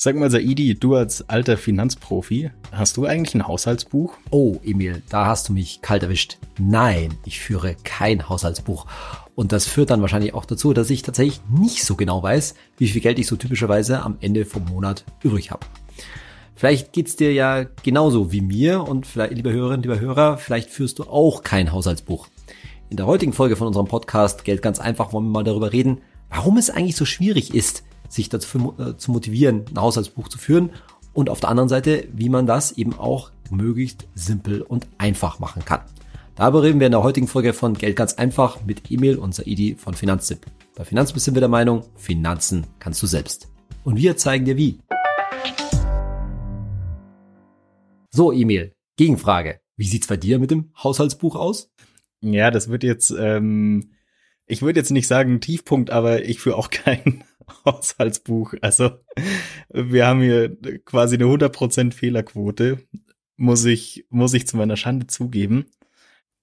Sag mal, Saidi, du als alter Finanzprofi, hast du eigentlich ein Haushaltsbuch? Oh, Emil, da hast du mich kalt erwischt. Nein, ich führe kein Haushaltsbuch. Und das führt dann wahrscheinlich auch dazu, dass ich tatsächlich nicht so genau weiß, wie viel Geld ich so typischerweise am Ende vom Monat übrig habe. Vielleicht geht's dir ja genauso wie mir und vielleicht, lieber Hörerinnen, lieber Hörer, vielleicht führst du auch kein Haushaltsbuch. In der heutigen Folge von unserem Podcast Geld ganz einfach wollen wir mal darüber reden, warum es eigentlich so schwierig ist, sich dazu äh, zu motivieren, ein Haushaltsbuch zu führen und auf der anderen Seite, wie man das eben auch möglichst simpel und einfach machen kann. Darüber reden wir in der heutigen Folge von Geld ganz einfach mit Emil und Saidi von Finanztipp. Bei Finanztipp sind wir der Meinung, Finanzen kannst du selbst. Und wir zeigen dir wie. So, Emil, Gegenfrage. Wie sieht's bei dir mit dem Haushaltsbuch aus? Ja, das wird jetzt, ähm, ich würde jetzt nicht sagen Tiefpunkt, aber ich führe auch kein Haushaltsbuch. Also wir haben hier quasi eine 100% Fehlerquote, muss ich, muss ich zu meiner Schande zugeben.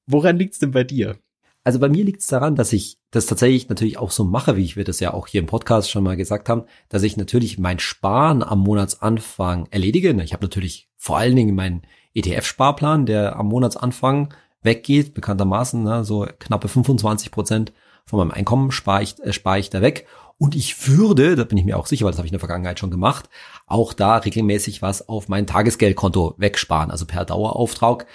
Woran liegt's denn bei dir? Also bei mir liegt es daran, dass ich das tatsächlich natürlich auch so mache, wie ich wir das ja auch hier im Podcast schon mal gesagt haben, dass ich natürlich mein Sparen am Monatsanfang erledige. Ich habe natürlich vor allen Dingen meinen ETF-Sparplan, der am Monatsanfang weggeht, bekanntermaßen, ne, so knappe 25 Prozent von meinem Einkommen spare ich, äh, spare ich da weg. Und ich würde, da bin ich mir auch sicher, weil das habe ich in der Vergangenheit schon gemacht, auch da regelmäßig was auf mein Tagesgeldkonto wegsparen, also per Dauerauftrag.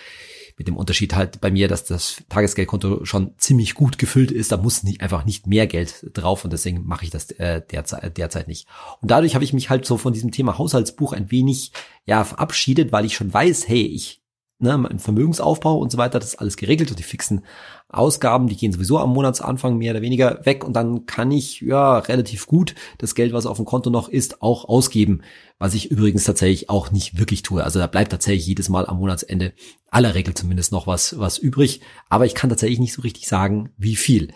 Mit dem Unterschied halt bei mir, dass das Tagesgeldkonto schon ziemlich gut gefüllt ist. Da muss nicht einfach nicht mehr Geld drauf und deswegen mache ich das äh, derzeit, derzeit nicht. Und dadurch habe ich mich halt so von diesem Thema Haushaltsbuch ein wenig ja verabschiedet, weil ich schon weiß, hey, ich ne, im Vermögensaufbau und so weiter, das ist alles geregelt und die fixen Ausgaben, die gehen sowieso am Monatsanfang mehr oder weniger weg und dann kann ich ja relativ gut das Geld, was auf dem Konto noch ist, auch ausgeben, was ich übrigens tatsächlich auch nicht wirklich tue. Also da bleibt tatsächlich jedes Mal am Monatsende aller Regel zumindest noch was was übrig, aber ich kann tatsächlich nicht so richtig sagen, wie viel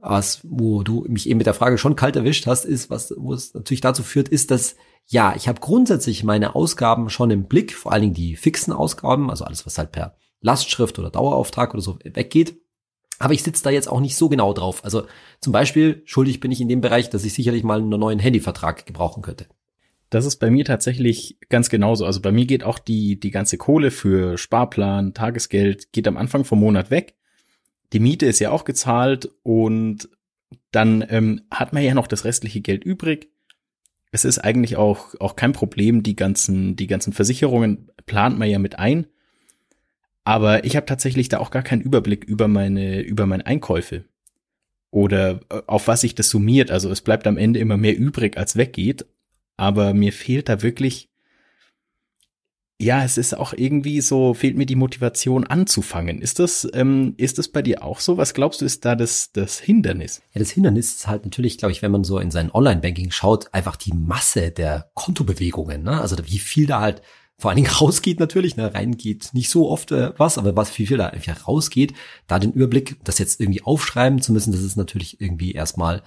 was, wo du mich eben mit der Frage schon kalt erwischt hast, ist, was, wo es natürlich dazu führt, ist, dass ja, ich habe grundsätzlich meine Ausgaben schon im Blick, vor allen Dingen die fixen Ausgaben, also alles, was halt per Lastschrift oder Dauerauftrag oder so weggeht. Aber ich sitze da jetzt auch nicht so genau drauf. Also zum Beispiel schuldig bin ich in dem Bereich, dass ich sicherlich mal einen neuen Handyvertrag gebrauchen könnte. Das ist bei mir tatsächlich ganz genauso. Also bei mir geht auch die, die ganze Kohle für Sparplan, Tagesgeld, geht am Anfang vom Monat weg. Die Miete ist ja auch gezahlt und dann ähm, hat man ja noch das restliche Geld übrig es ist eigentlich auch, auch kein Problem, die ganzen, die ganzen Versicherungen plant man ja mit ein. Aber ich habe tatsächlich da auch gar keinen Überblick über meine, über meine Einkäufe. Oder äh, auf was sich das summiert. Also es bleibt am Ende immer mehr übrig, als weggeht. Aber mir fehlt da wirklich ja, es ist auch irgendwie so, fehlt mir die Motivation anzufangen. Ist das, ähm, ist das bei dir auch so? Was glaubst du, ist da das, das Hindernis? Ja, das Hindernis ist halt natürlich, glaube ich, wenn man so in sein Online-Banking schaut, einfach die Masse der Kontobewegungen. Ne? Also wie viel da halt vor allen Dingen rausgeht natürlich, ne, reingeht nicht so oft äh, was, aber was viel, viel da einfach rausgeht, da den Überblick, das jetzt irgendwie aufschreiben zu müssen, das ist natürlich irgendwie erstmal,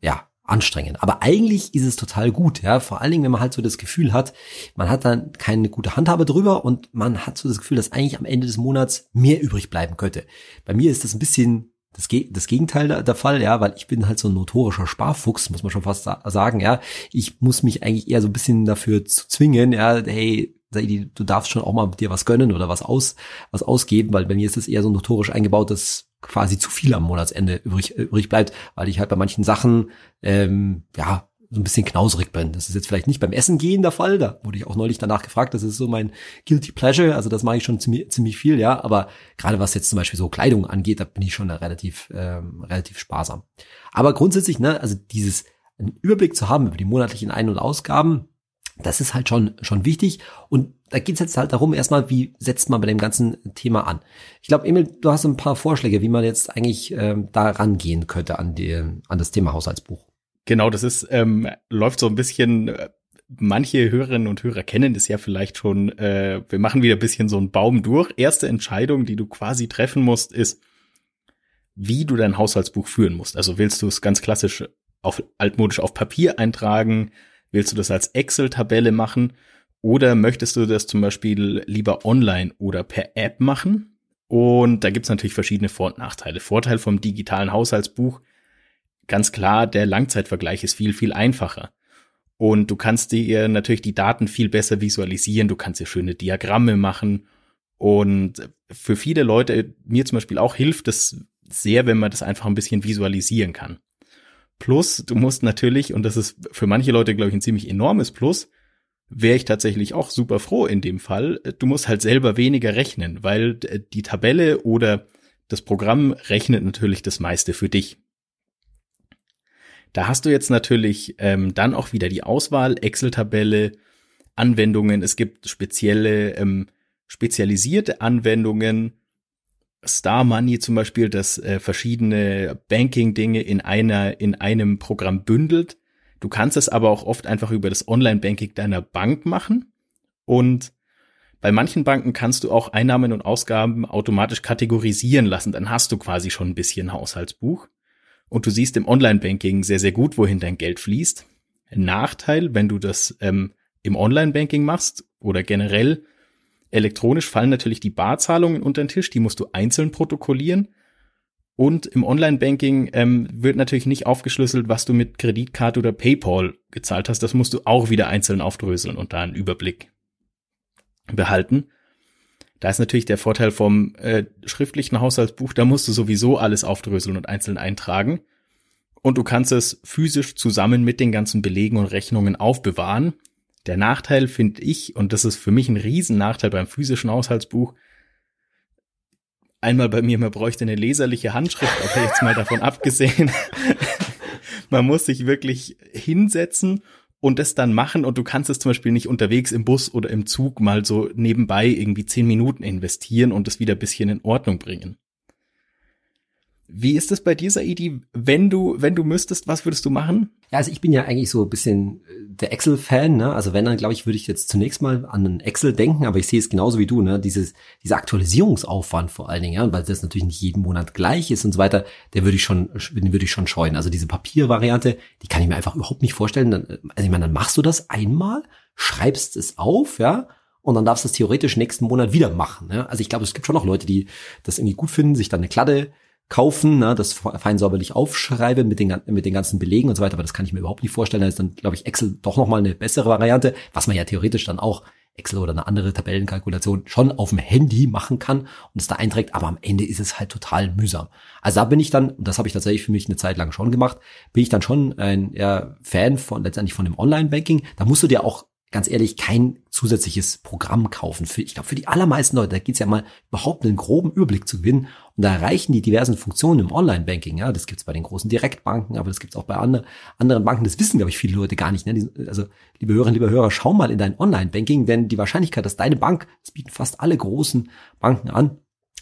ja, anstrengend. Aber eigentlich ist es total gut, ja. Vor allen Dingen, wenn man halt so das Gefühl hat, man hat dann keine gute Handhabe drüber und man hat so das Gefühl, dass eigentlich am Ende des Monats mehr übrig bleiben könnte. Bei mir ist das ein bisschen das, das Gegenteil der, Fall, ja, weil ich bin halt so ein notorischer Sparfuchs, muss man schon fast sagen, ja. Ich muss mich eigentlich eher so ein bisschen dafür zu zwingen, ja, hey, du darfst schon auch mal dir was gönnen oder was aus, was ausgeben, weil bei mir ist es eher so notorisch eingebaut, dass quasi zu viel am Monatsende übrig, übrig bleibt, weil ich halt bei manchen Sachen ähm, ja so ein bisschen knauserig bin. Das ist jetzt vielleicht nicht beim Essen gehen der Fall, da wurde ich auch neulich danach gefragt, das ist so mein guilty pleasure, also das mache ich schon ziemlich, ziemlich viel, ja, aber gerade was jetzt zum Beispiel so Kleidung angeht, da bin ich schon relativ ähm, relativ sparsam. Aber grundsätzlich, ne, also dieses einen Überblick zu haben über die monatlichen Ein- und Ausgaben, das ist halt schon, schon wichtig. Und da geht es jetzt halt darum, erstmal, wie setzt man bei dem ganzen Thema an. Ich glaube, Emil, du hast ein paar Vorschläge, wie man jetzt eigentlich ähm, da rangehen könnte an, die, an das Thema Haushaltsbuch. Genau, das ist, ähm, läuft so ein bisschen, äh, manche Hörerinnen und Hörer kennen das ja vielleicht schon. Äh, wir machen wieder ein bisschen so einen Baum durch. Erste Entscheidung, die du quasi treffen musst, ist, wie du dein Haushaltsbuch führen musst. Also willst du es ganz klassisch auf altmodisch auf Papier eintragen? Willst du das als Excel-Tabelle machen? Oder möchtest du das zum Beispiel lieber online oder per App machen? Und da gibt's natürlich verschiedene Vor- und Nachteile. Vorteil vom digitalen Haushaltsbuch, ganz klar, der Langzeitvergleich ist viel, viel einfacher. Und du kannst dir natürlich die Daten viel besser visualisieren. Du kannst dir schöne Diagramme machen. Und für viele Leute, mir zum Beispiel auch, hilft es sehr, wenn man das einfach ein bisschen visualisieren kann. Plus, du musst natürlich, und das ist für manche Leute, glaube ich, ein ziemlich enormes Plus, wäre ich tatsächlich auch super froh in dem Fall. Du musst halt selber weniger rechnen, weil die Tabelle oder das Programm rechnet natürlich das meiste für dich. Da hast du jetzt natürlich ähm, dann auch wieder die Auswahl, Excel-Tabelle, Anwendungen. Es gibt spezielle, ähm, spezialisierte Anwendungen, Star Money zum Beispiel, das äh, verschiedene Banking-Dinge in einer, in einem Programm bündelt. Du kannst es aber auch oft einfach über das Online-Banking deiner Bank machen. Und bei manchen Banken kannst du auch Einnahmen und Ausgaben automatisch kategorisieren lassen. Dann hast du quasi schon ein bisschen Haushaltsbuch. Und du siehst im Online-Banking sehr, sehr gut, wohin dein Geld fließt. Nachteil, wenn du das ähm, im Online-Banking machst oder generell Elektronisch fallen natürlich die Barzahlungen unter den Tisch, die musst du einzeln protokollieren. Und im Online-Banking ähm, wird natürlich nicht aufgeschlüsselt, was du mit Kreditkarte oder PayPal gezahlt hast. Das musst du auch wieder einzeln aufdröseln und da einen Überblick behalten. Da ist natürlich der Vorteil vom äh, schriftlichen Haushaltsbuch, da musst du sowieso alles aufdröseln und einzeln eintragen. Und du kannst es physisch zusammen mit den ganzen Belegen und Rechnungen aufbewahren. Der Nachteil finde ich, und das ist für mich ein Riesennachteil beim physischen Haushaltsbuch, einmal bei mir, man bräuchte eine leserliche Handschrift, aber jetzt mal davon abgesehen, man muss sich wirklich hinsetzen und das dann machen und du kannst es zum Beispiel nicht unterwegs im Bus oder im Zug mal so nebenbei irgendwie zehn Minuten investieren und es wieder bisschen in Ordnung bringen. Wie ist es bei dir, Saidi? Wenn du, wenn du müsstest, was würdest du machen? Ja, also ich bin ja eigentlich so ein bisschen äh, der Excel-Fan, ne? Also wenn, dann glaube ich, würde ich jetzt zunächst mal an einen Excel denken, aber ich sehe es genauso wie du, ne? Dieses, dieser Aktualisierungsaufwand vor allen Dingen, ja, und weil das natürlich nicht jeden Monat gleich ist und so weiter, der würde ich schon, den würde ich schon scheuen. Also diese Papiervariante, die kann ich mir einfach überhaupt nicht vorstellen. Dann, also ich meine, dann machst du das einmal, schreibst es auf, ja, und dann darfst du es theoretisch nächsten Monat wieder machen. Ja? Also ich glaube, es gibt schon noch Leute, die das irgendwie gut finden, sich dann eine Kladde kaufen, ne, das fein säuberlich aufschreiben mit den, mit den ganzen Belegen und so weiter, aber das kann ich mir überhaupt nicht vorstellen. Da ist dann, glaube ich, Excel doch nochmal eine bessere Variante, was man ja theoretisch dann auch Excel oder eine andere Tabellenkalkulation schon auf dem Handy machen kann und es da einträgt, aber am Ende ist es halt total mühsam. Also da bin ich dann, und das habe ich tatsächlich für mich eine Zeit lang schon gemacht, bin ich dann schon ein ja, Fan von letztendlich von dem Online-Banking. Da musst du dir auch ganz ehrlich kein zusätzliches Programm kaufen. Für, ich glaube, für die allermeisten Leute, da geht's ja mal überhaupt einen groben Überblick zu gewinnen. Und da reichen die diversen Funktionen im Online-Banking. Ja, das gibt's bei den großen Direktbanken, aber das gibt's auch bei andere, anderen Banken. Das wissen, glaube ich, viele Leute gar nicht. Ne? Die, also, liebe Hörerinnen, liebe Hörer, schau mal in dein Online-Banking, denn die Wahrscheinlichkeit, dass deine Bank, das bieten fast alle großen Banken an,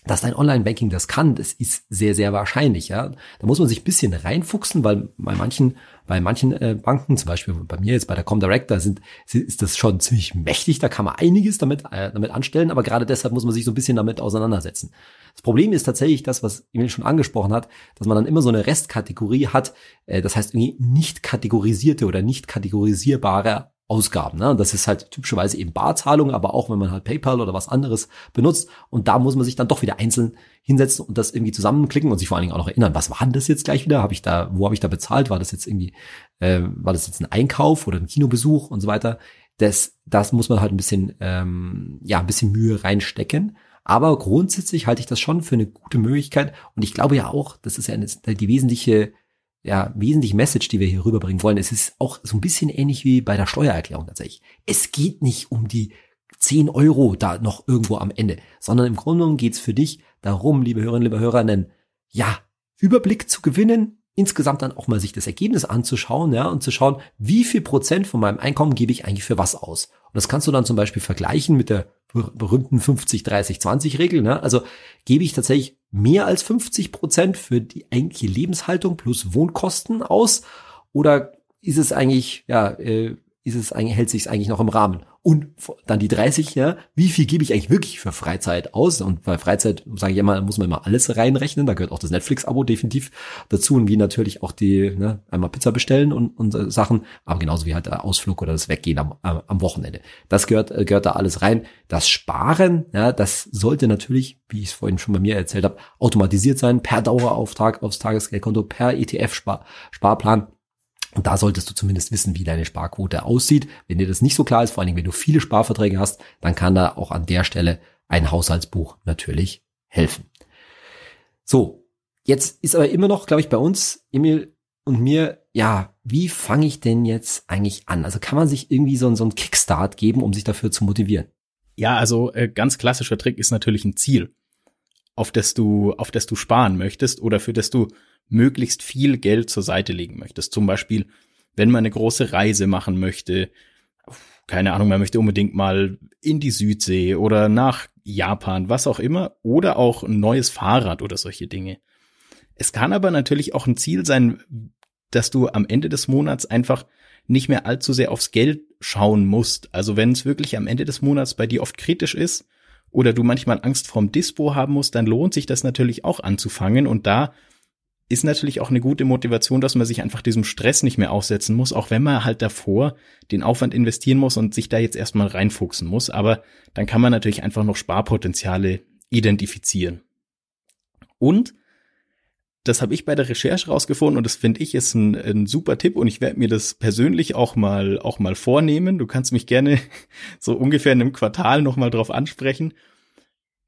dass dein Online-Banking das kann, das ist sehr, sehr wahrscheinlich. Ja, da muss man sich ein bisschen reinfuchsen, weil bei manchen, bei manchen äh, Banken, zum Beispiel bei mir jetzt bei der Comdirect, da sind, ist das schon ziemlich mächtig. Da kann man einiges damit, äh, damit anstellen, aber gerade deshalb muss man sich so ein bisschen damit auseinandersetzen. Das Problem ist tatsächlich das, was Emil schon angesprochen hat, dass man dann immer so eine Restkategorie hat. Äh, das heißt irgendwie nicht kategorisierte oder nicht kategorisierbare Ausgaben. Ne? Das ist halt typischerweise eben Barzahlung, aber auch wenn man halt PayPal oder was anderes benutzt. Und da muss man sich dann doch wieder einzeln hinsetzen und das irgendwie zusammenklicken und sich vor allen Dingen auch noch erinnern, was war denn das jetzt gleich wieder? Habe ich da, wo habe ich da bezahlt? War das jetzt irgendwie, äh, war das jetzt ein Einkauf oder ein Kinobesuch und so weiter? Das, das muss man halt ein bisschen, ähm, ja, ein bisschen Mühe reinstecken. Aber grundsätzlich halte ich das schon für eine gute Möglichkeit. Und ich glaube ja auch, das ist ja eine, die wesentliche ja, wesentliche Message, die wir hier rüberbringen wollen. Es ist auch so ein bisschen ähnlich wie bei der Steuererklärung tatsächlich. Es geht nicht um die 10 Euro da noch irgendwo am Ende, sondern im Grunde genommen geht es für dich darum, liebe Hörerinnen, liebe Hörer, einen, ja, Überblick zu gewinnen, insgesamt dann auch mal sich das Ergebnis anzuschauen, ja, und zu schauen, wie viel Prozent von meinem Einkommen gebe ich eigentlich für was aus. Und das kannst du dann zum Beispiel vergleichen mit der berühmten 50, 30, 20 Regel, ne? Also gebe ich tatsächlich mehr als 50 Prozent für die eigentliche Lebenshaltung plus Wohnkosten aus oder ist es eigentlich, ja, äh, ist es eigentlich, hält sich es eigentlich noch im Rahmen? Und dann die 30, ja, wie viel gebe ich eigentlich wirklich für Freizeit aus? Und bei Freizeit, sage ich immer, muss man immer alles reinrechnen. Da gehört auch das Netflix-Abo definitiv dazu und wie natürlich auch die, ne, einmal Pizza bestellen und, und äh, Sachen, aber genauso wie halt der Ausflug oder das Weggehen am, am Wochenende. Das gehört, äh, gehört da alles rein. Das Sparen, ja, das sollte natürlich, wie ich es vorhin schon bei mir erzählt habe, automatisiert sein, per Dauerauftrag aufs Tagesgeldkonto, per ETF-Sparplan. Und da solltest du zumindest wissen, wie deine Sparquote aussieht. Wenn dir das nicht so klar ist, vor allen Dingen, wenn du viele Sparverträge hast, dann kann da auch an der Stelle ein Haushaltsbuch natürlich helfen. So, jetzt ist aber immer noch, glaube ich, bei uns, Emil und mir, ja, wie fange ich denn jetzt eigentlich an? Also kann man sich irgendwie so, so einen Kickstart geben, um sich dafür zu motivieren? Ja, also äh, ganz klassischer Trick ist natürlich ein Ziel, auf das du, auf das du sparen möchtest oder für das du möglichst viel Geld zur Seite legen möchtest. Zum Beispiel, wenn man eine große Reise machen möchte, keine Ahnung, man möchte unbedingt mal in die Südsee oder nach Japan, was auch immer, oder auch ein neues Fahrrad oder solche Dinge. Es kann aber natürlich auch ein Ziel sein, dass du am Ende des Monats einfach nicht mehr allzu sehr aufs Geld schauen musst. Also wenn es wirklich am Ende des Monats bei dir oft kritisch ist oder du manchmal Angst vorm Dispo haben musst, dann lohnt sich das natürlich auch anzufangen und da ist natürlich auch eine gute Motivation, dass man sich einfach diesem Stress nicht mehr aussetzen muss, auch wenn man halt davor den Aufwand investieren muss und sich da jetzt erstmal reinfuchsen muss. Aber dann kann man natürlich einfach noch Sparpotenziale identifizieren. Und das habe ich bei der Recherche rausgefunden und das finde ich ist ein, ein, super Tipp und ich werde mir das persönlich auch mal auch mal vornehmen. Du kannst mich gerne so ungefähr in einem Quartal noch mal drauf ansprechen.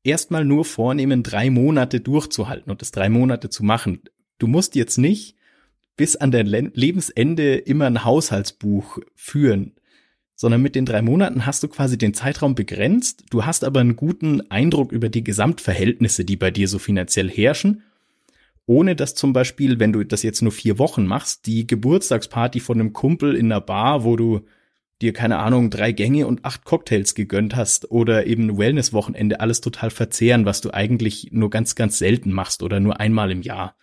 Erstmal nur vornehmen, drei Monate durchzuhalten und das drei Monate zu machen. Du musst jetzt nicht bis an dein Lebensende immer ein Haushaltsbuch führen, sondern mit den drei Monaten hast du quasi den Zeitraum begrenzt. Du hast aber einen guten Eindruck über die Gesamtverhältnisse, die bei dir so finanziell herrschen. Ohne dass zum Beispiel, wenn du das jetzt nur vier Wochen machst, die Geburtstagsparty von einem Kumpel in einer Bar, wo du dir, keine Ahnung, drei Gänge und acht Cocktails gegönnt hast oder eben Wellness-Wochenende alles total verzehren, was du eigentlich nur ganz, ganz selten machst oder nur einmal im Jahr.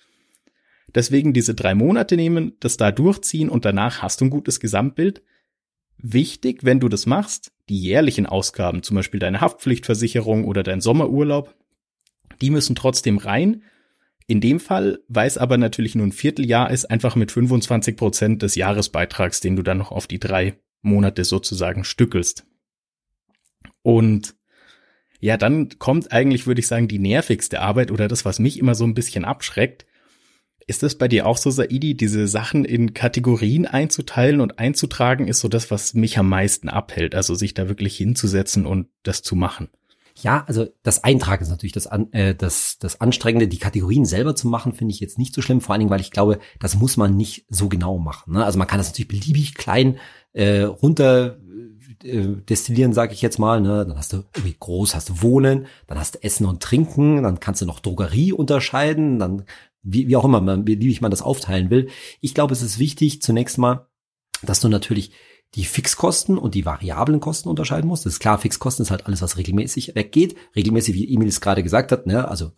Deswegen diese drei Monate nehmen, das da durchziehen und danach hast du ein gutes Gesamtbild. Wichtig, wenn du das machst, die jährlichen Ausgaben, zum Beispiel deine Haftpflichtversicherung oder dein Sommerurlaub, die müssen trotzdem rein. In dem Fall, weil es aber natürlich nur ein Vierteljahr ist, einfach mit 25 Prozent des Jahresbeitrags, den du dann noch auf die drei Monate sozusagen stückelst. Und ja, dann kommt eigentlich, würde ich sagen, die nervigste Arbeit oder das, was mich immer so ein bisschen abschreckt, ist das bei dir auch so, Saidi, diese Sachen in Kategorien einzuteilen und einzutragen, ist so das, was mich am meisten abhält, also sich da wirklich hinzusetzen und das zu machen? Ja, also das Eintragen ist natürlich das, äh, das, das Anstrengende. Die Kategorien selber zu machen, finde ich jetzt nicht so schlimm, vor allen Dingen, weil ich glaube, das muss man nicht so genau machen. Ne? Also man kann das natürlich beliebig klein äh, runter äh, destillieren, sage ich jetzt mal. Ne? Dann hast du irgendwie groß, hast du Wohnen, dann hast du Essen und Trinken, dann kannst du noch Drogerie unterscheiden, dann wie, wie auch immer, man, wie ich man das aufteilen will. Ich glaube, es ist wichtig, zunächst mal, dass du natürlich die Fixkosten und die variablen Kosten unterscheiden musst. Das ist klar, Fixkosten ist halt alles, was regelmäßig weggeht. Regelmäßig, wie Emil es gerade gesagt hat, ne, also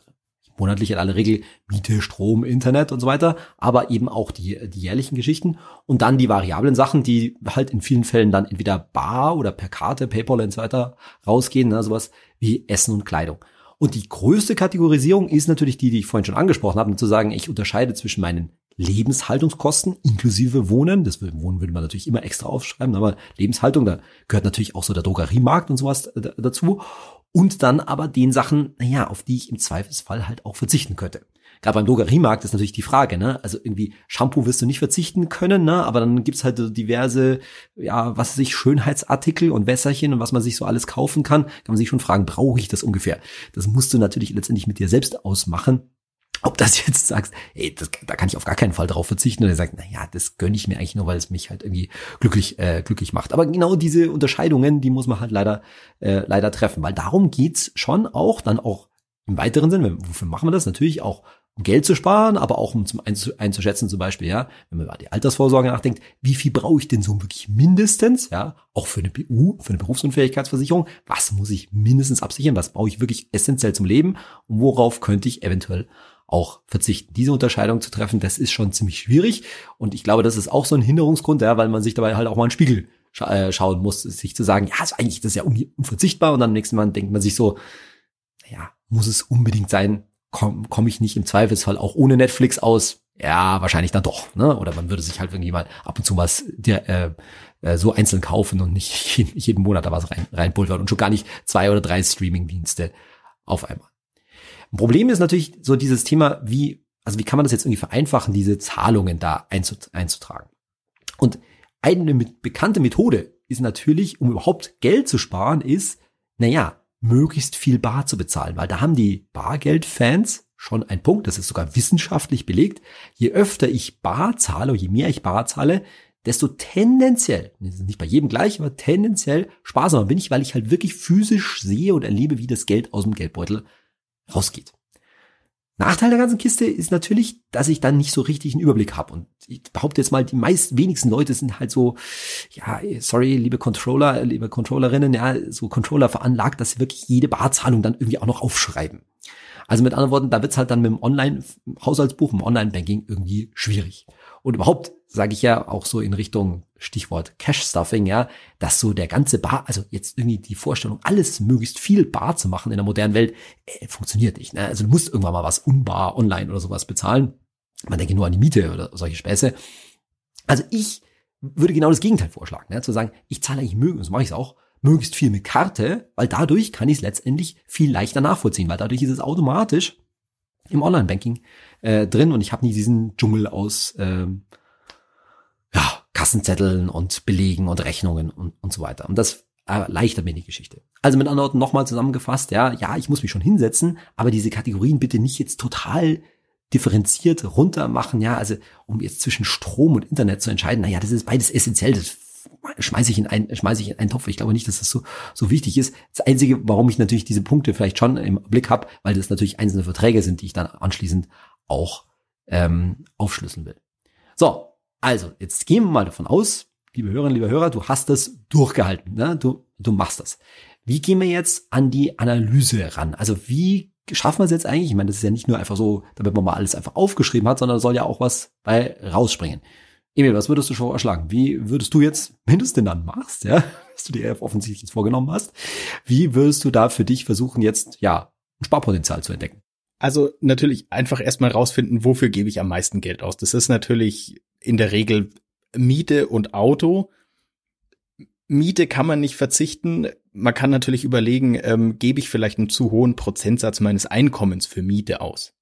monatlich in aller Regel Miete, Strom, Internet und so weiter, aber eben auch die, die jährlichen Geschichten und dann die variablen Sachen, die halt in vielen Fällen dann entweder bar oder per Karte, PayPal und so weiter rausgehen, ne, sowas wie Essen und Kleidung. Und die größte Kategorisierung ist natürlich die, die ich vorhin schon angesprochen habe, zu sagen, ich unterscheide zwischen meinen Lebenshaltungskosten inklusive Wohnen. Das Wohnen würde man natürlich immer extra aufschreiben, aber Lebenshaltung, da gehört natürlich auch so der Drogeriemarkt und sowas dazu. Und dann aber den Sachen, naja, auf die ich im Zweifelsfall halt auch verzichten könnte. Gerade beim Drogeriemarkt ist natürlich die Frage, ne? Also irgendwie Shampoo wirst du nicht verzichten können, ne? Aber dann gibt's halt so diverse, ja, was weiß ich, Schönheitsartikel und Wässerchen und was man sich so alles kaufen kann. Kann man sich schon fragen, brauche ich das ungefähr? Das musst du natürlich letztendlich mit dir selbst ausmachen ob das jetzt sagst, ey, das, da kann ich auf gar keinen Fall drauf verzichten, oder sagt, na ja, das gönne ich mir eigentlich nur, weil es mich halt irgendwie glücklich äh, glücklich macht. Aber genau diese Unterscheidungen, die muss man halt leider äh, leider treffen, weil darum geht's schon auch dann auch im weiteren Sinn. Wofür machen wir das? Natürlich auch um Geld zu sparen, aber auch um zum einzuschätzen, zum Beispiel, ja, wenn man über die Altersvorsorge nachdenkt, wie viel brauche ich denn so wirklich mindestens, ja, auch für eine BU, für eine Berufsunfähigkeitsversicherung, was muss ich mindestens absichern, was brauche ich wirklich essentiell zum Leben? Und worauf könnte ich eventuell auch verzichten. Diese Unterscheidung zu treffen, das ist schon ziemlich schwierig. Und ich glaube, das ist auch so ein Hinderungsgrund, ja, weil man sich dabei halt auch mal einen Spiegel scha äh, schauen muss, sich zu sagen, ja, ist eigentlich das ist ja unverzichtbar. Und dann am nächsten Mal denkt man sich so, ja, muss es unbedingt sein, komme komm ich nicht im Zweifelsfall auch ohne Netflix aus? Ja, wahrscheinlich dann doch. Ne? Oder man würde sich halt irgendwie mal ab und zu was der, äh, äh, so einzeln kaufen und nicht jeden, jeden Monat da was rein, reinpulvern und schon gar nicht zwei oder drei Streaming-Dienste auf einmal. Ein Problem ist natürlich so dieses Thema, wie, also wie kann man das jetzt irgendwie vereinfachen, diese Zahlungen da einzutragen? Und eine bekannte Methode ist natürlich, um überhaupt Geld zu sparen, ist, naja, möglichst viel Bar zu bezahlen, weil da haben die Bargeldfans schon einen Punkt, das ist sogar wissenschaftlich belegt. Je öfter ich Bar zahle, je mehr ich Bar zahle, desto tendenziell, nicht bei jedem gleich, aber tendenziell sparsamer bin ich, weil ich halt wirklich physisch sehe und erlebe, wie das Geld aus dem Geldbeutel rausgeht. Nachteil der ganzen Kiste ist natürlich, dass ich dann nicht so richtig einen Überblick habe. Und ich behaupte jetzt mal, die meist wenigsten Leute sind halt so, ja, sorry, liebe Controller, liebe Controllerinnen, ja, so Controller veranlagt, dass sie wirklich jede Barzahlung dann irgendwie auch noch aufschreiben. Also mit anderen Worten, da wird's halt dann mit dem Online-Haushaltsbuch, im Online-Banking irgendwie schwierig. Und überhaupt sage ich ja auch so in Richtung Stichwort Cash-Stuffing, ja, dass so der ganze Bar, also jetzt irgendwie die Vorstellung, alles möglichst viel Bar zu machen in der modernen Welt, äh, funktioniert nicht. Ne? Also du musst irgendwann mal was unbar online oder sowas bezahlen. Man denke nur an die Miete oder solche Späße. Also ich würde genau das Gegenteil vorschlagen, ne? zu sagen, ich zahle eigentlich mögen, so mache ich es auch, möglichst viel mit Karte, weil dadurch kann ich es letztendlich viel leichter nachvollziehen, weil dadurch ist es automatisch im Online-Banking äh, drin und ich habe nie diesen Dschungel aus ähm, ja, Kassenzetteln und Belegen und Rechnungen und, und so weiter. Und das erleichtert mir die Geschichte. Also mit anderen Worten nochmal zusammengefasst, ja, ja, ich muss mich schon hinsetzen, aber diese Kategorien bitte nicht jetzt total differenziert runter machen, ja, also um jetzt zwischen Strom und Internet zu entscheiden, naja, das ist beides essentiell, das schmeiße ich in einen, schmeiße ich in einen Topf. Ich glaube nicht, dass das so, so wichtig ist. Das Einzige, warum ich natürlich diese Punkte vielleicht schon im Blick habe, weil das natürlich einzelne Verträge sind, die ich dann anschließend auch ähm, aufschlüsseln will. So, also, jetzt gehen wir mal davon aus, liebe Hörerinnen, liebe Hörer, du hast das durchgehalten, ne? du, du machst das. Wie gehen wir jetzt an die Analyse ran? Also wie schaffen wir es jetzt eigentlich? Ich meine, das ist ja nicht nur einfach so, damit man mal alles einfach aufgeschrieben hat, sondern soll ja auch was bei rausspringen. Emil, was würdest du schon vorschlagen? Wie würdest du jetzt, wenn du es denn dann machst, ja, was du dir offensichtlich jetzt vorgenommen hast, wie würdest du da für dich versuchen, jetzt, ja, ein Sparpotenzial zu entdecken? Also natürlich einfach erstmal rausfinden, wofür gebe ich am meisten Geld aus. Das ist natürlich in der Regel Miete und Auto. Miete kann man nicht verzichten. Man kann natürlich überlegen, ähm, gebe ich vielleicht einen zu hohen Prozentsatz meines Einkommens für Miete aus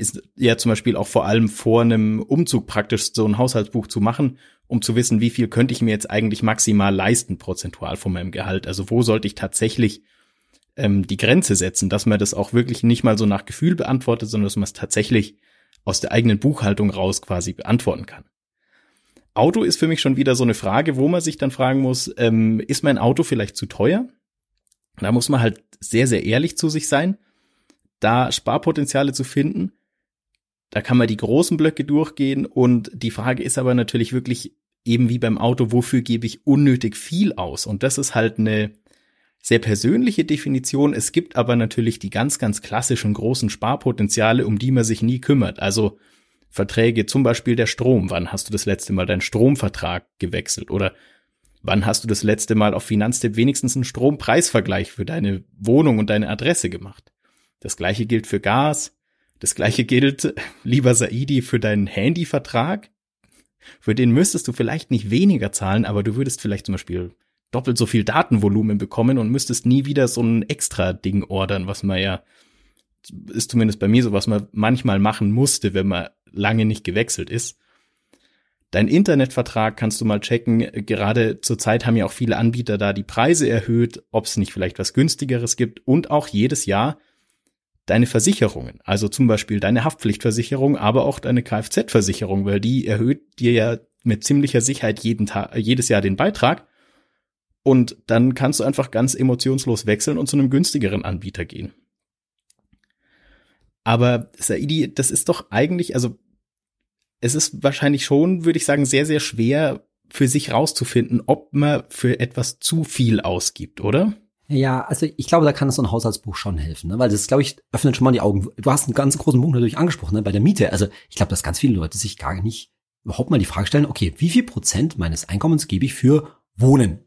ist ja zum Beispiel auch vor allem vor einem Umzug praktisch so ein Haushaltsbuch zu machen, um zu wissen, wie viel könnte ich mir jetzt eigentlich maximal leisten, prozentual von meinem Gehalt. Also wo sollte ich tatsächlich ähm, die Grenze setzen, dass man das auch wirklich nicht mal so nach Gefühl beantwortet, sondern dass man es tatsächlich aus der eigenen Buchhaltung raus quasi beantworten kann. Auto ist für mich schon wieder so eine Frage, wo man sich dann fragen muss, ähm, ist mein Auto vielleicht zu teuer? Da muss man halt sehr, sehr ehrlich zu sich sein, da Sparpotenziale zu finden da kann man die großen Blöcke durchgehen und die Frage ist aber natürlich wirklich eben wie beim Auto, wofür gebe ich unnötig viel aus? Und das ist halt eine sehr persönliche Definition. Es gibt aber natürlich die ganz, ganz klassischen großen Sparpotenziale, um die man sich nie kümmert. Also Verträge, zum Beispiel der Strom. Wann hast du das letzte Mal deinen Stromvertrag gewechselt? Oder wann hast du das letzte Mal auf Finanztipp wenigstens einen Strompreisvergleich für deine Wohnung und deine Adresse gemacht? Das gleiche gilt für Gas, das gleiche gilt, lieber Saidi, für deinen Handyvertrag. Für den müsstest du vielleicht nicht weniger zahlen, aber du würdest vielleicht zum Beispiel doppelt so viel Datenvolumen bekommen und müsstest nie wieder so ein extra Ding ordern, was man ja, ist zumindest bei mir so, was man manchmal machen musste, wenn man lange nicht gewechselt ist. Dein Internetvertrag kannst du mal checken. Gerade zur Zeit haben ja auch viele Anbieter da die Preise erhöht, ob es nicht vielleicht was günstigeres gibt und auch jedes Jahr deine Versicherungen, also zum Beispiel deine Haftpflichtversicherung, aber auch deine Kfz-Versicherung, weil die erhöht dir ja mit ziemlicher Sicherheit jeden Tag, jedes Jahr den Beitrag. Und dann kannst du einfach ganz emotionslos wechseln und zu einem günstigeren Anbieter gehen. Aber Saidi, das ist doch eigentlich, also es ist wahrscheinlich schon, würde ich sagen, sehr, sehr schwer für sich rauszufinden, ob man für etwas zu viel ausgibt, oder? Ja, also ich glaube, da kann so ein Haushaltsbuch schon helfen, ne? weil das, glaube ich, öffnet schon mal die Augen. Du hast einen ganz großen Punkt natürlich angesprochen, ne? bei der Miete. Also ich glaube, dass ganz viele Leute sich gar nicht überhaupt mal die Frage stellen, okay, wie viel Prozent meines Einkommens gebe ich für Wohnen?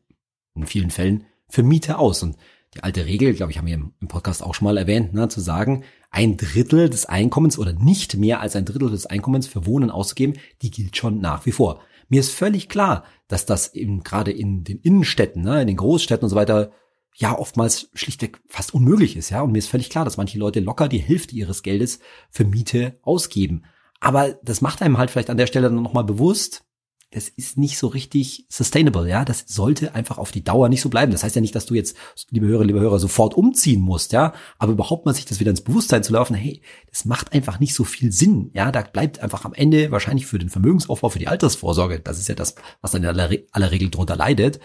In vielen Fällen für Miete aus. Und die alte Regel, glaube ich, haben wir im Podcast auch schon mal erwähnt, ne, zu sagen, ein Drittel des Einkommens oder nicht mehr als ein Drittel des Einkommens für Wohnen auszugeben, die gilt schon nach wie vor. Mir ist völlig klar, dass das eben gerade in den Innenstädten, ne, in den Großstädten und so weiter ja oftmals schlichtweg fast unmöglich ist, ja. Und mir ist völlig klar, dass manche Leute locker die Hälfte ihres Geldes für Miete ausgeben. Aber das macht einem halt vielleicht an der Stelle dann nochmal bewusst, das ist nicht so richtig sustainable, ja. Das sollte einfach auf die Dauer nicht so bleiben. Das heißt ja nicht, dass du jetzt, liebe Hörer, liebe Hörer, sofort umziehen musst, ja. Aber überhaupt mal sich das wieder ins Bewusstsein zu laufen, hey, das macht einfach nicht so viel Sinn, ja. Da bleibt einfach am Ende wahrscheinlich für den Vermögensaufbau, für die Altersvorsorge, das ist ja das, was dann in aller, aller Regel drunter leidet,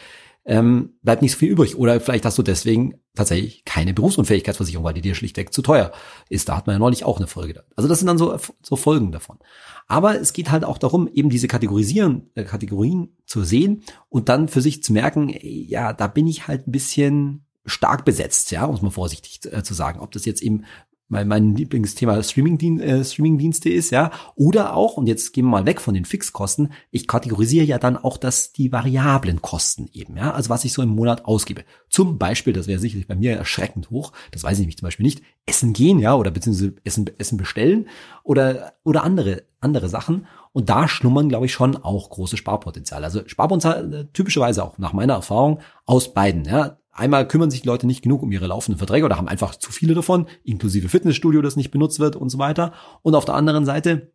ähm, bleibt nicht so viel übrig. Oder vielleicht hast du deswegen tatsächlich keine Berufsunfähigkeitsversicherung, weil die dir schlichtweg zu teuer ist. Da hat man ja neulich auch eine Folge. Also das sind dann so, so Folgen davon. Aber es geht halt auch darum, eben diese Kategorisieren, äh, Kategorien zu sehen und dann für sich zu merken, ja, da bin ich halt ein bisschen stark besetzt, ja, um es mal vorsichtig äh, zu sagen. Ob das jetzt eben mein, mein Lieblingsthema äh, Streamingdienste ist, ja. Oder auch, und jetzt gehen wir mal weg von den Fixkosten, ich kategorisiere ja dann auch das, die variablen Kosten eben, ja. Also was ich so im Monat ausgebe. Zum Beispiel, das wäre sicherlich bei mir erschreckend hoch, das weiß ich nämlich zum Beispiel nicht, Essen gehen, ja, oder beziehungsweise Essen, Essen bestellen oder, oder andere, andere Sachen. Und da schlummern, glaube ich, schon auch große Sparpotenziale. Also Sparpotenzial äh, typischerweise auch nach meiner Erfahrung aus beiden, ja Einmal kümmern sich die Leute nicht genug um ihre laufenden Verträge oder haben einfach zu viele davon, inklusive Fitnessstudio, das nicht benutzt wird und so weiter. Und auf der anderen Seite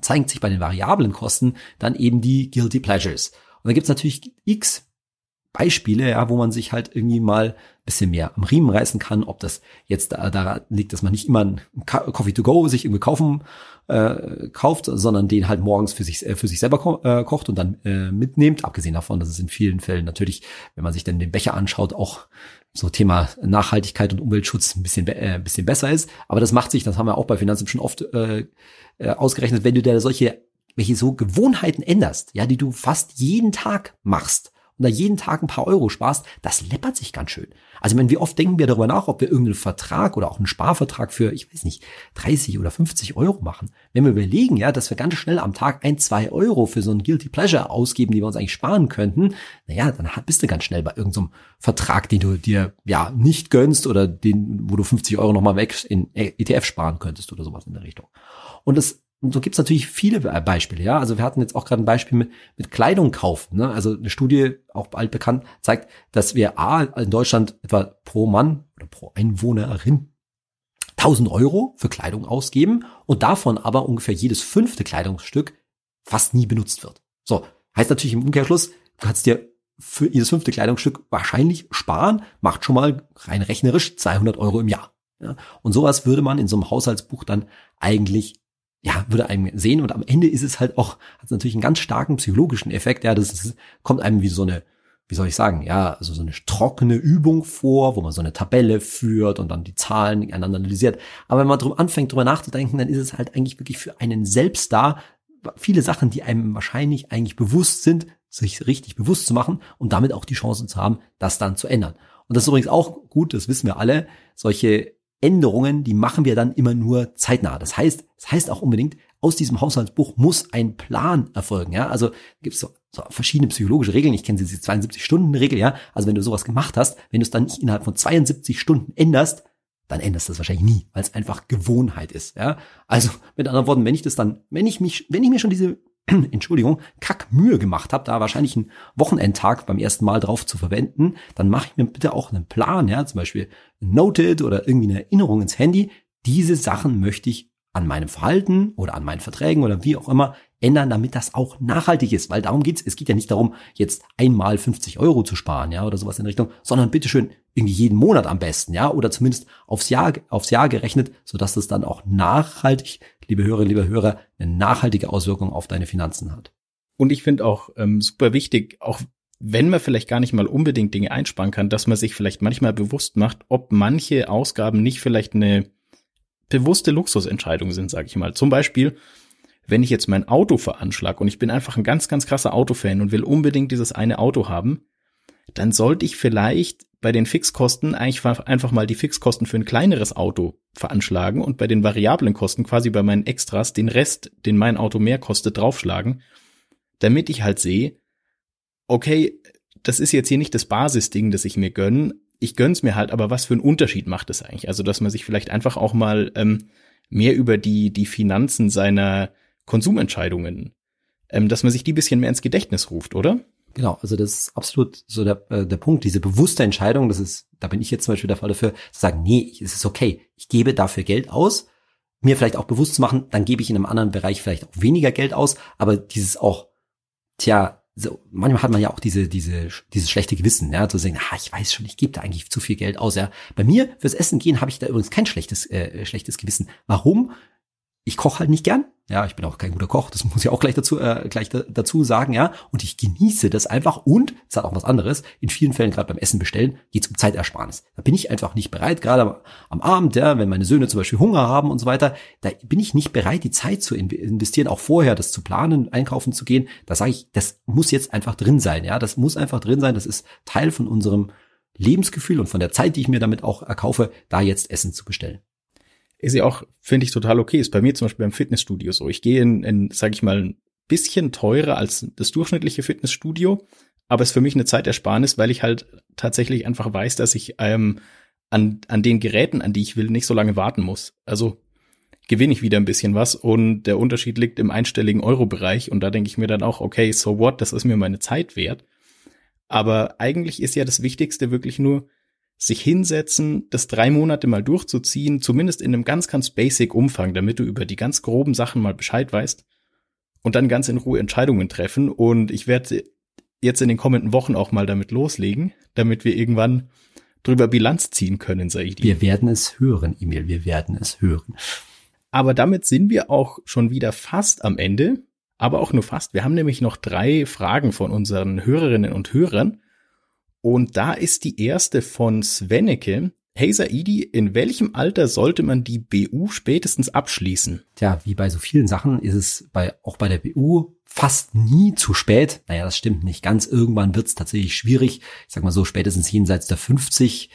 zeigt sich bei den variablen Kosten dann eben die Guilty Pleasures. Und da gibt's natürlich x Beispiele, ja, wo man sich halt irgendwie mal ein bisschen mehr am Riemen reißen kann, ob das jetzt da, daran liegt, dass man nicht immer ein Coffee to go sich irgendwie kaufen äh, kauft, sondern den halt morgens für sich äh, für sich selber ko äh, kocht und dann äh, mitnehmt. Abgesehen davon, dass es in vielen Fällen natürlich, wenn man sich dann den Becher anschaut, auch so Thema Nachhaltigkeit und Umweltschutz ein bisschen äh, ein bisschen besser ist. Aber das macht sich, das haben wir auch bei Finanzen schon oft äh, äh, ausgerechnet, wenn du dir solche welche so Gewohnheiten änderst, ja, die du fast jeden Tag machst, und da jeden Tag ein paar Euro sparst, das läppert sich ganz schön. Also meine, wie oft denken wir darüber nach, ob wir irgendeinen Vertrag oder auch einen Sparvertrag für, ich weiß nicht, 30 oder 50 Euro machen. Wenn wir überlegen, ja, dass wir ganz schnell am Tag ein, zwei Euro für so ein Guilty Pleasure ausgeben, die wir uns eigentlich sparen könnten, naja, dann bist du ganz schnell bei irgendeinem Vertrag, den du dir ja nicht gönnst oder den, wo du 50 Euro nochmal weg in ETF sparen könntest oder sowas in der Richtung. Und das und so gibt's natürlich viele Beispiele, ja. Also wir hatten jetzt auch gerade ein Beispiel mit, mit Kleidung kaufen. Ne? Also eine Studie, auch bald bekannt, zeigt, dass wir A in Deutschland etwa pro Mann oder pro Einwohnerin 1000 Euro für Kleidung ausgeben und davon aber ungefähr jedes fünfte Kleidungsstück fast nie benutzt wird. So, heißt natürlich im Umkehrschluss, du kannst dir für jedes fünfte Kleidungsstück wahrscheinlich sparen, macht schon mal rein rechnerisch 200 Euro im Jahr. Ja? Und sowas würde man in so einem Haushaltsbuch dann eigentlich ja, würde einem sehen und am Ende ist es halt auch, hat es natürlich einen ganz starken psychologischen Effekt, ja, das ist, kommt einem wie so eine, wie soll ich sagen, ja, also so eine trockene Übung vor, wo man so eine Tabelle führt und dann die Zahlen einander analysiert. Aber wenn man drum anfängt, drüber nachzudenken, dann ist es halt eigentlich wirklich für einen selbst da, viele Sachen, die einem wahrscheinlich eigentlich bewusst sind, sich richtig bewusst zu machen und damit auch die Chance zu haben, das dann zu ändern. Und das ist übrigens auch gut, das wissen wir alle, solche Änderungen, die machen wir dann immer nur zeitnah. Das heißt, das heißt auch unbedingt, aus diesem Haushaltsbuch muss ein Plan erfolgen. Ja, also gibt es so, so verschiedene psychologische Regeln. Ich kenne diese 72-Stunden-Regel. Ja, also wenn du sowas gemacht hast, wenn du es dann nicht innerhalb von 72 Stunden änderst, dann änderst du das wahrscheinlich nie, weil es einfach Gewohnheit ist. Ja, also mit anderen Worten, wenn ich das dann, wenn ich mich, wenn ich mir schon diese Entschuldigung, Kackmühe gemacht habe, da wahrscheinlich einen Wochenendtag beim ersten Mal drauf zu verwenden, dann mache ich mir bitte auch einen Plan, ja, zum Beispiel Noted oder irgendwie eine Erinnerung ins Handy. Diese Sachen möchte ich an meinem Verhalten oder an meinen Verträgen oder wie auch immer ändern, damit das auch nachhaltig ist. Weil darum geht's. Es geht ja nicht darum, jetzt einmal 50 Euro zu sparen, ja, oder sowas in Richtung, sondern bitteschön irgendwie jeden Monat am besten, ja, oder zumindest aufs Jahr, aufs Jahr gerechnet, sodass es dann auch nachhaltig, liebe Hörer, liebe Hörer, eine nachhaltige Auswirkung auf deine Finanzen hat. Und ich finde auch ähm, super wichtig, auch wenn man vielleicht gar nicht mal unbedingt Dinge einsparen kann, dass man sich vielleicht manchmal bewusst macht, ob manche Ausgaben nicht vielleicht eine bewusste Luxusentscheidung sind, sage ich mal. Zum Beispiel, wenn ich jetzt mein Auto veranschlag und ich bin einfach ein ganz, ganz krasser Autofan und will unbedingt dieses eine Auto haben, dann sollte ich vielleicht bei den Fixkosten eigentlich einfach mal die Fixkosten für ein kleineres Auto veranschlagen und bei den variablen Kosten quasi bei meinen Extras den Rest, den mein Auto mehr kostet, draufschlagen, damit ich halt sehe, okay, das ist jetzt hier nicht das Basisding, das ich mir gönn, ich gönn's mir halt, aber was für einen Unterschied macht es eigentlich? Also, dass man sich vielleicht einfach auch mal ähm, mehr über die, die Finanzen seiner Konsumentscheidungen, ähm, dass man sich die bisschen mehr ins Gedächtnis ruft, oder? Genau, also das ist absolut so der, äh, der Punkt, diese bewusste Entscheidung, das ist, da bin ich jetzt zum Beispiel der Fall dafür, zu sagen, nee, es ist okay, ich gebe dafür Geld aus, mir vielleicht auch bewusst zu machen, dann gebe ich in einem anderen Bereich vielleicht auch weniger Geld aus, aber dieses auch tja, so, manchmal hat man ja auch diese, diese, dieses schlechte Gewissen, ja, zu sagen, ah, ich weiß schon, ich gebe da eigentlich zu viel Geld aus, ja. Bei mir fürs Essen gehen habe ich da übrigens kein schlechtes, äh, schlechtes Gewissen. Warum? Ich koche halt nicht gern, ja, ich bin auch kein guter Koch, das muss ich auch gleich dazu, äh, gleich da, dazu sagen, ja. Und ich genieße das einfach und, es hat auch was anderes, in vielen Fällen gerade beim Essen bestellen, geht es um Zeitersparnis. Da bin ich einfach nicht bereit, gerade am Abend, ja, wenn meine Söhne zum Beispiel Hunger haben und so weiter, da bin ich nicht bereit, die Zeit zu investieren, auch vorher das zu planen, einkaufen zu gehen. Da sage ich, das muss jetzt einfach drin sein, ja. Das muss einfach drin sein, das ist Teil von unserem Lebensgefühl und von der Zeit, die ich mir damit auch erkaufe, da jetzt Essen zu bestellen ist ja auch, finde ich, total okay. Ist bei mir zum Beispiel beim Fitnessstudio so. Ich gehe in, in sage ich mal, ein bisschen teurer als das durchschnittliche Fitnessstudio, aber es ist für mich eine Zeitersparnis, weil ich halt tatsächlich einfach weiß, dass ich ähm, an, an den Geräten, an die ich will, nicht so lange warten muss. Also gewinne ich wieder ein bisschen was und der Unterschied liegt im einstelligen Euro-Bereich und da denke ich mir dann auch, okay, so what, das ist mir meine Zeit wert. Aber eigentlich ist ja das Wichtigste wirklich nur, sich hinsetzen, das drei Monate mal durchzuziehen, zumindest in einem ganz, ganz basic Umfang, damit du über die ganz groben Sachen mal Bescheid weißt und dann ganz in Ruhe Entscheidungen treffen. Und ich werde jetzt in den kommenden Wochen auch mal damit loslegen, damit wir irgendwann drüber Bilanz ziehen können, sage ich dir. Wir werden es hören, Emil, wir werden es hören. Aber damit sind wir auch schon wieder fast am Ende, aber auch nur fast. Wir haben nämlich noch drei Fragen von unseren Hörerinnen und Hörern. Und da ist die erste von Svenneke. Hey Saidi, in welchem Alter sollte man die BU spätestens abschließen? Tja, wie bei so vielen Sachen ist es bei, auch bei der BU fast nie zu spät. Naja, das stimmt nicht ganz. Irgendwann wird es tatsächlich schwierig. Ich sag mal so, spätestens jenseits der 50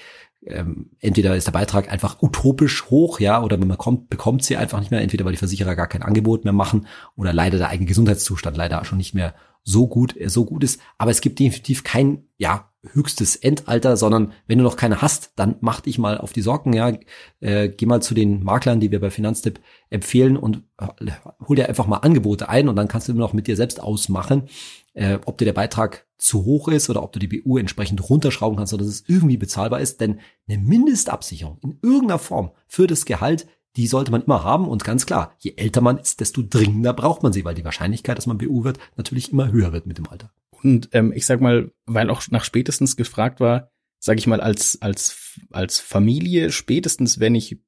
ähm, entweder ist der Beitrag einfach utopisch hoch, ja, oder man bekommt, bekommt sie einfach nicht mehr, entweder weil die Versicherer gar kein Angebot mehr machen oder leider der eigene Gesundheitszustand leider schon nicht mehr so gut, so gut ist. Aber es gibt definitiv kein, ja, höchstes Endalter, sondern wenn du noch keine hast, dann mach dich mal auf die Sorgen, ja, äh, geh mal zu den Maklern, die wir bei Finanztipp empfehlen und äh, hol dir einfach mal Angebote ein und dann kannst du immer noch mit dir selbst ausmachen, äh, ob dir der Beitrag zu hoch ist oder ob du die BU entsprechend runterschrauben kannst, sodass es irgendwie bezahlbar ist, denn eine Mindestabsicherung in irgendeiner Form für das Gehalt die sollte man immer haben und ganz klar, je älter man ist, desto dringender braucht man sie, weil die Wahrscheinlichkeit, dass man BU wird, natürlich immer höher wird mit dem Alter. Und ähm, ich sag mal, weil auch nach spätestens gefragt war, sage ich mal, als, als, als Familie, spätestens wenn ich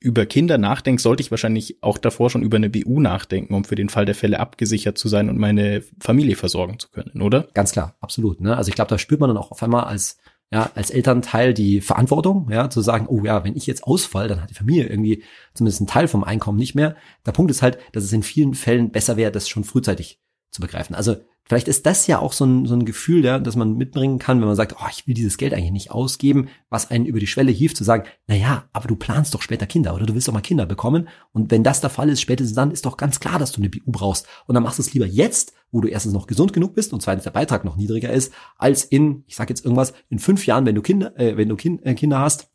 über Kinder nachdenke, sollte ich wahrscheinlich auch davor schon über eine BU nachdenken, um für den Fall der Fälle abgesichert zu sein und meine Familie versorgen zu können, oder? Ganz klar, absolut. Ne? Also ich glaube, da spürt man dann auch auf einmal als ja, als Elternteil die Verantwortung, ja, zu sagen, oh ja, wenn ich jetzt ausfall, dann hat die Familie irgendwie zumindest einen Teil vom Einkommen nicht mehr. Der Punkt ist halt, dass es in vielen Fällen besser wäre, das schon frühzeitig zu begreifen. Also vielleicht ist das ja auch so ein, so ein Gefühl, ja, das man mitbringen kann, wenn man sagt, oh, ich will dieses Geld eigentlich nicht ausgeben, was einen über die Schwelle hieft, zu sagen, na ja, aber du planst doch später Kinder oder du willst doch mal Kinder bekommen. Und wenn das der Fall ist, spätestens dann ist doch ganz klar, dass du eine BU brauchst. Und dann machst du es lieber jetzt, wo du erstens noch gesund genug bist und zweitens der Beitrag noch niedriger ist, als in, ich sag jetzt irgendwas, in fünf Jahren, wenn du Kinder, äh, wenn du kind, äh, Kinder hast,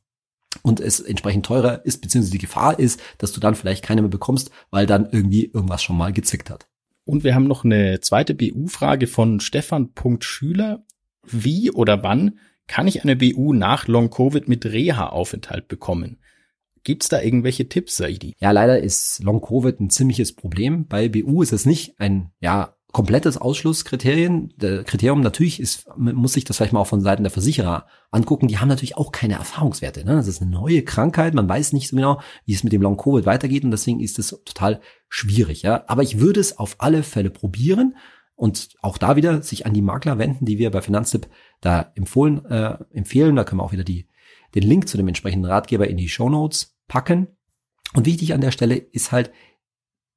und es entsprechend teurer ist, beziehungsweise die Gefahr ist, dass du dann vielleicht keine mehr bekommst, weil dann irgendwie irgendwas schon mal gezwickt hat. Und wir haben noch eine zweite BU-Frage von Stefan.Schüler. Wie oder wann kann ich eine BU nach Long-Covid mit Reha-Aufenthalt bekommen? Gibt's da irgendwelche Tipps, Saidi? Ja, leider ist Long-Covid ein ziemliches Problem. Bei BU ist es nicht ein, ja, komplettes Ausschlusskriterium. Der Kriterium natürlich ist, muss sich das vielleicht mal auch von Seiten der Versicherer angucken. Die haben natürlich auch keine Erfahrungswerte. Ne? Das ist eine neue Krankheit. Man weiß nicht so genau, wie es mit dem Long Covid weitergeht und deswegen ist es total schwierig. Ja, aber ich würde es auf alle Fälle probieren und auch da wieder sich an die Makler wenden, die wir bei Finanztipp da empfohlen äh, empfehlen. Da können wir auch wieder die den Link zu dem entsprechenden Ratgeber in die Show Notes packen. Und wichtig an der Stelle ist halt,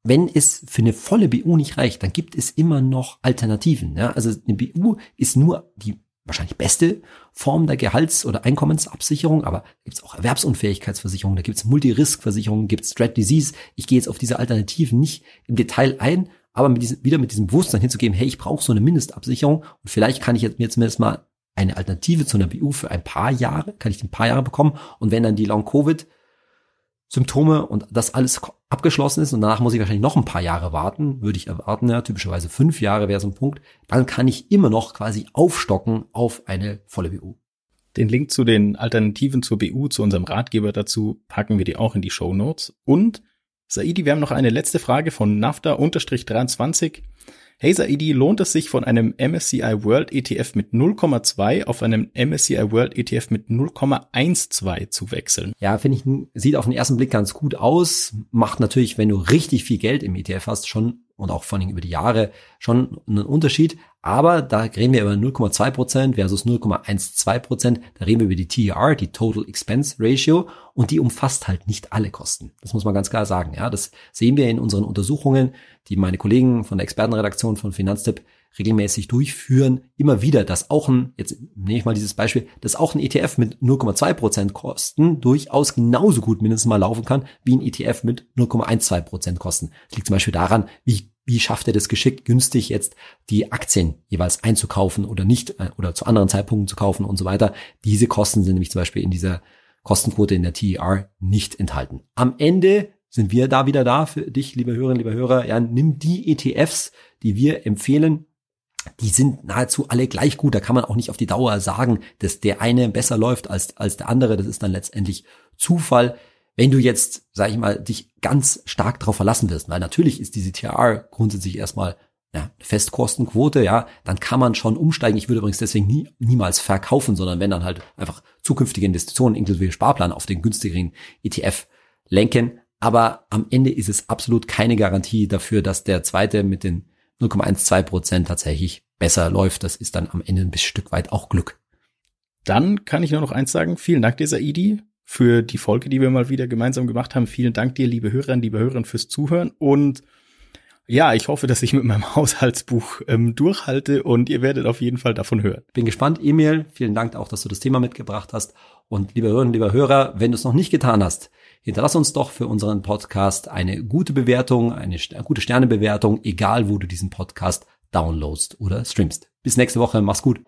wenn es für eine volle BU nicht reicht, dann gibt es immer noch Alternativen. Ja? Also eine BU ist nur die wahrscheinlich beste Form der Gehalts- oder Einkommensabsicherung, aber gibt es auch Erwerbsunfähigkeitsversicherungen, da gibt es Multirisk-Versicherungen, gibt es Dread Disease. Ich gehe jetzt auf diese Alternativen nicht im Detail ein, aber mit diesem, wieder mit diesem Bewusstsein hinzugeben, hey, ich brauche so eine Mindestabsicherung und vielleicht kann ich jetzt mir zumindest mal eine Alternative zu einer BU für ein paar Jahre, kann ich ein paar Jahre bekommen und wenn dann die Long-Covid Symptome und das alles abgeschlossen ist und danach muss ich wahrscheinlich noch ein paar Jahre warten, würde ich erwarten, ja, typischerweise fünf Jahre wäre so ein Punkt, dann kann ich immer noch quasi aufstocken auf eine volle BU. Den Link zu den Alternativen zur BU, zu unserem Ratgeber dazu, packen wir dir auch in die Show Notes. Und, Saidi, wir haben noch eine letzte Frage von NAFTA-23. Hey Saidi, lohnt es sich von einem MSCI World ETF mit 0,2 auf einem MSCI World ETF mit 0,12 zu wechseln? Ja, finde ich, sieht auf den ersten Blick ganz gut aus. Macht natürlich, wenn du richtig viel Geld im ETF hast, schon und auch vor allem über die Jahre schon einen Unterschied. Aber da reden wir über 0,2 Prozent versus 0,12%. Prozent. Da reden wir über die TER, die Total Expense Ratio. Und die umfasst halt nicht alle Kosten. Das muss man ganz klar sagen. Ja, das sehen wir in unseren Untersuchungen, die meine Kollegen von der Expertenredaktion von Finanztipp regelmäßig durchführen, immer wieder, dass auch ein, jetzt nehme ich mal dieses Beispiel, dass auch ein ETF mit 0,2 Prozent Kosten durchaus genauso gut mindestens mal laufen kann, wie ein ETF mit 0,12 Prozent Kosten. Das liegt zum Beispiel daran, wie wie schafft er das geschickt, günstig jetzt die Aktien jeweils einzukaufen oder nicht äh, oder zu anderen Zeitpunkten zu kaufen und so weiter. Diese Kosten sind nämlich zum Beispiel in dieser Kostenquote in der TER nicht enthalten. Am Ende sind wir da wieder da für dich, liebe Hörerinnen, liebe Hörer. Ja, nimm die ETFs, die wir empfehlen. Die sind nahezu alle gleich gut. Da kann man auch nicht auf die Dauer sagen, dass der eine besser läuft als, als der andere. Das ist dann letztendlich Zufall. Wenn du jetzt, sag ich mal, dich ganz stark darauf verlassen wirst, weil natürlich ist diese TR grundsätzlich erstmal ja, Festkostenquote, ja, dann kann man schon umsteigen. Ich würde übrigens deswegen nie, niemals verkaufen, sondern wenn dann halt einfach zukünftige Investitionen inklusive Sparplan auf den günstigeren ETF lenken. Aber am Ende ist es absolut keine Garantie dafür, dass der zweite mit den 0,12 Prozent tatsächlich besser läuft. Das ist dann am Ende ein bisschen Stück weit auch Glück. Dann kann ich nur noch eins sagen. Vielen Dank, dieser Idi für die Folge, die wir mal wieder gemeinsam gemacht haben. Vielen Dank dir, liebe Hörerinnen, liebe Hörerinnen, fürs Zuhören. Und ja, ich hoffe, dass ich mit meinem Haushaltsbuch ähm, durchhalte und ihr werdet auf jeden Fall davon hören. Bin gespannt, Emil. Vielen Dank auch, dass du das Thema mitgebracht hast. Und liebe Hörerinnen, lieber Hörer, wenn du es noch nicht getan hast, hinterlass uns doch für unseren Podcast eine gute Bewertung, eine, gute Sternebewertung, egal wo du diesen Podcast downloadst oder streamst. Bis nächste Woche. Mach's gut.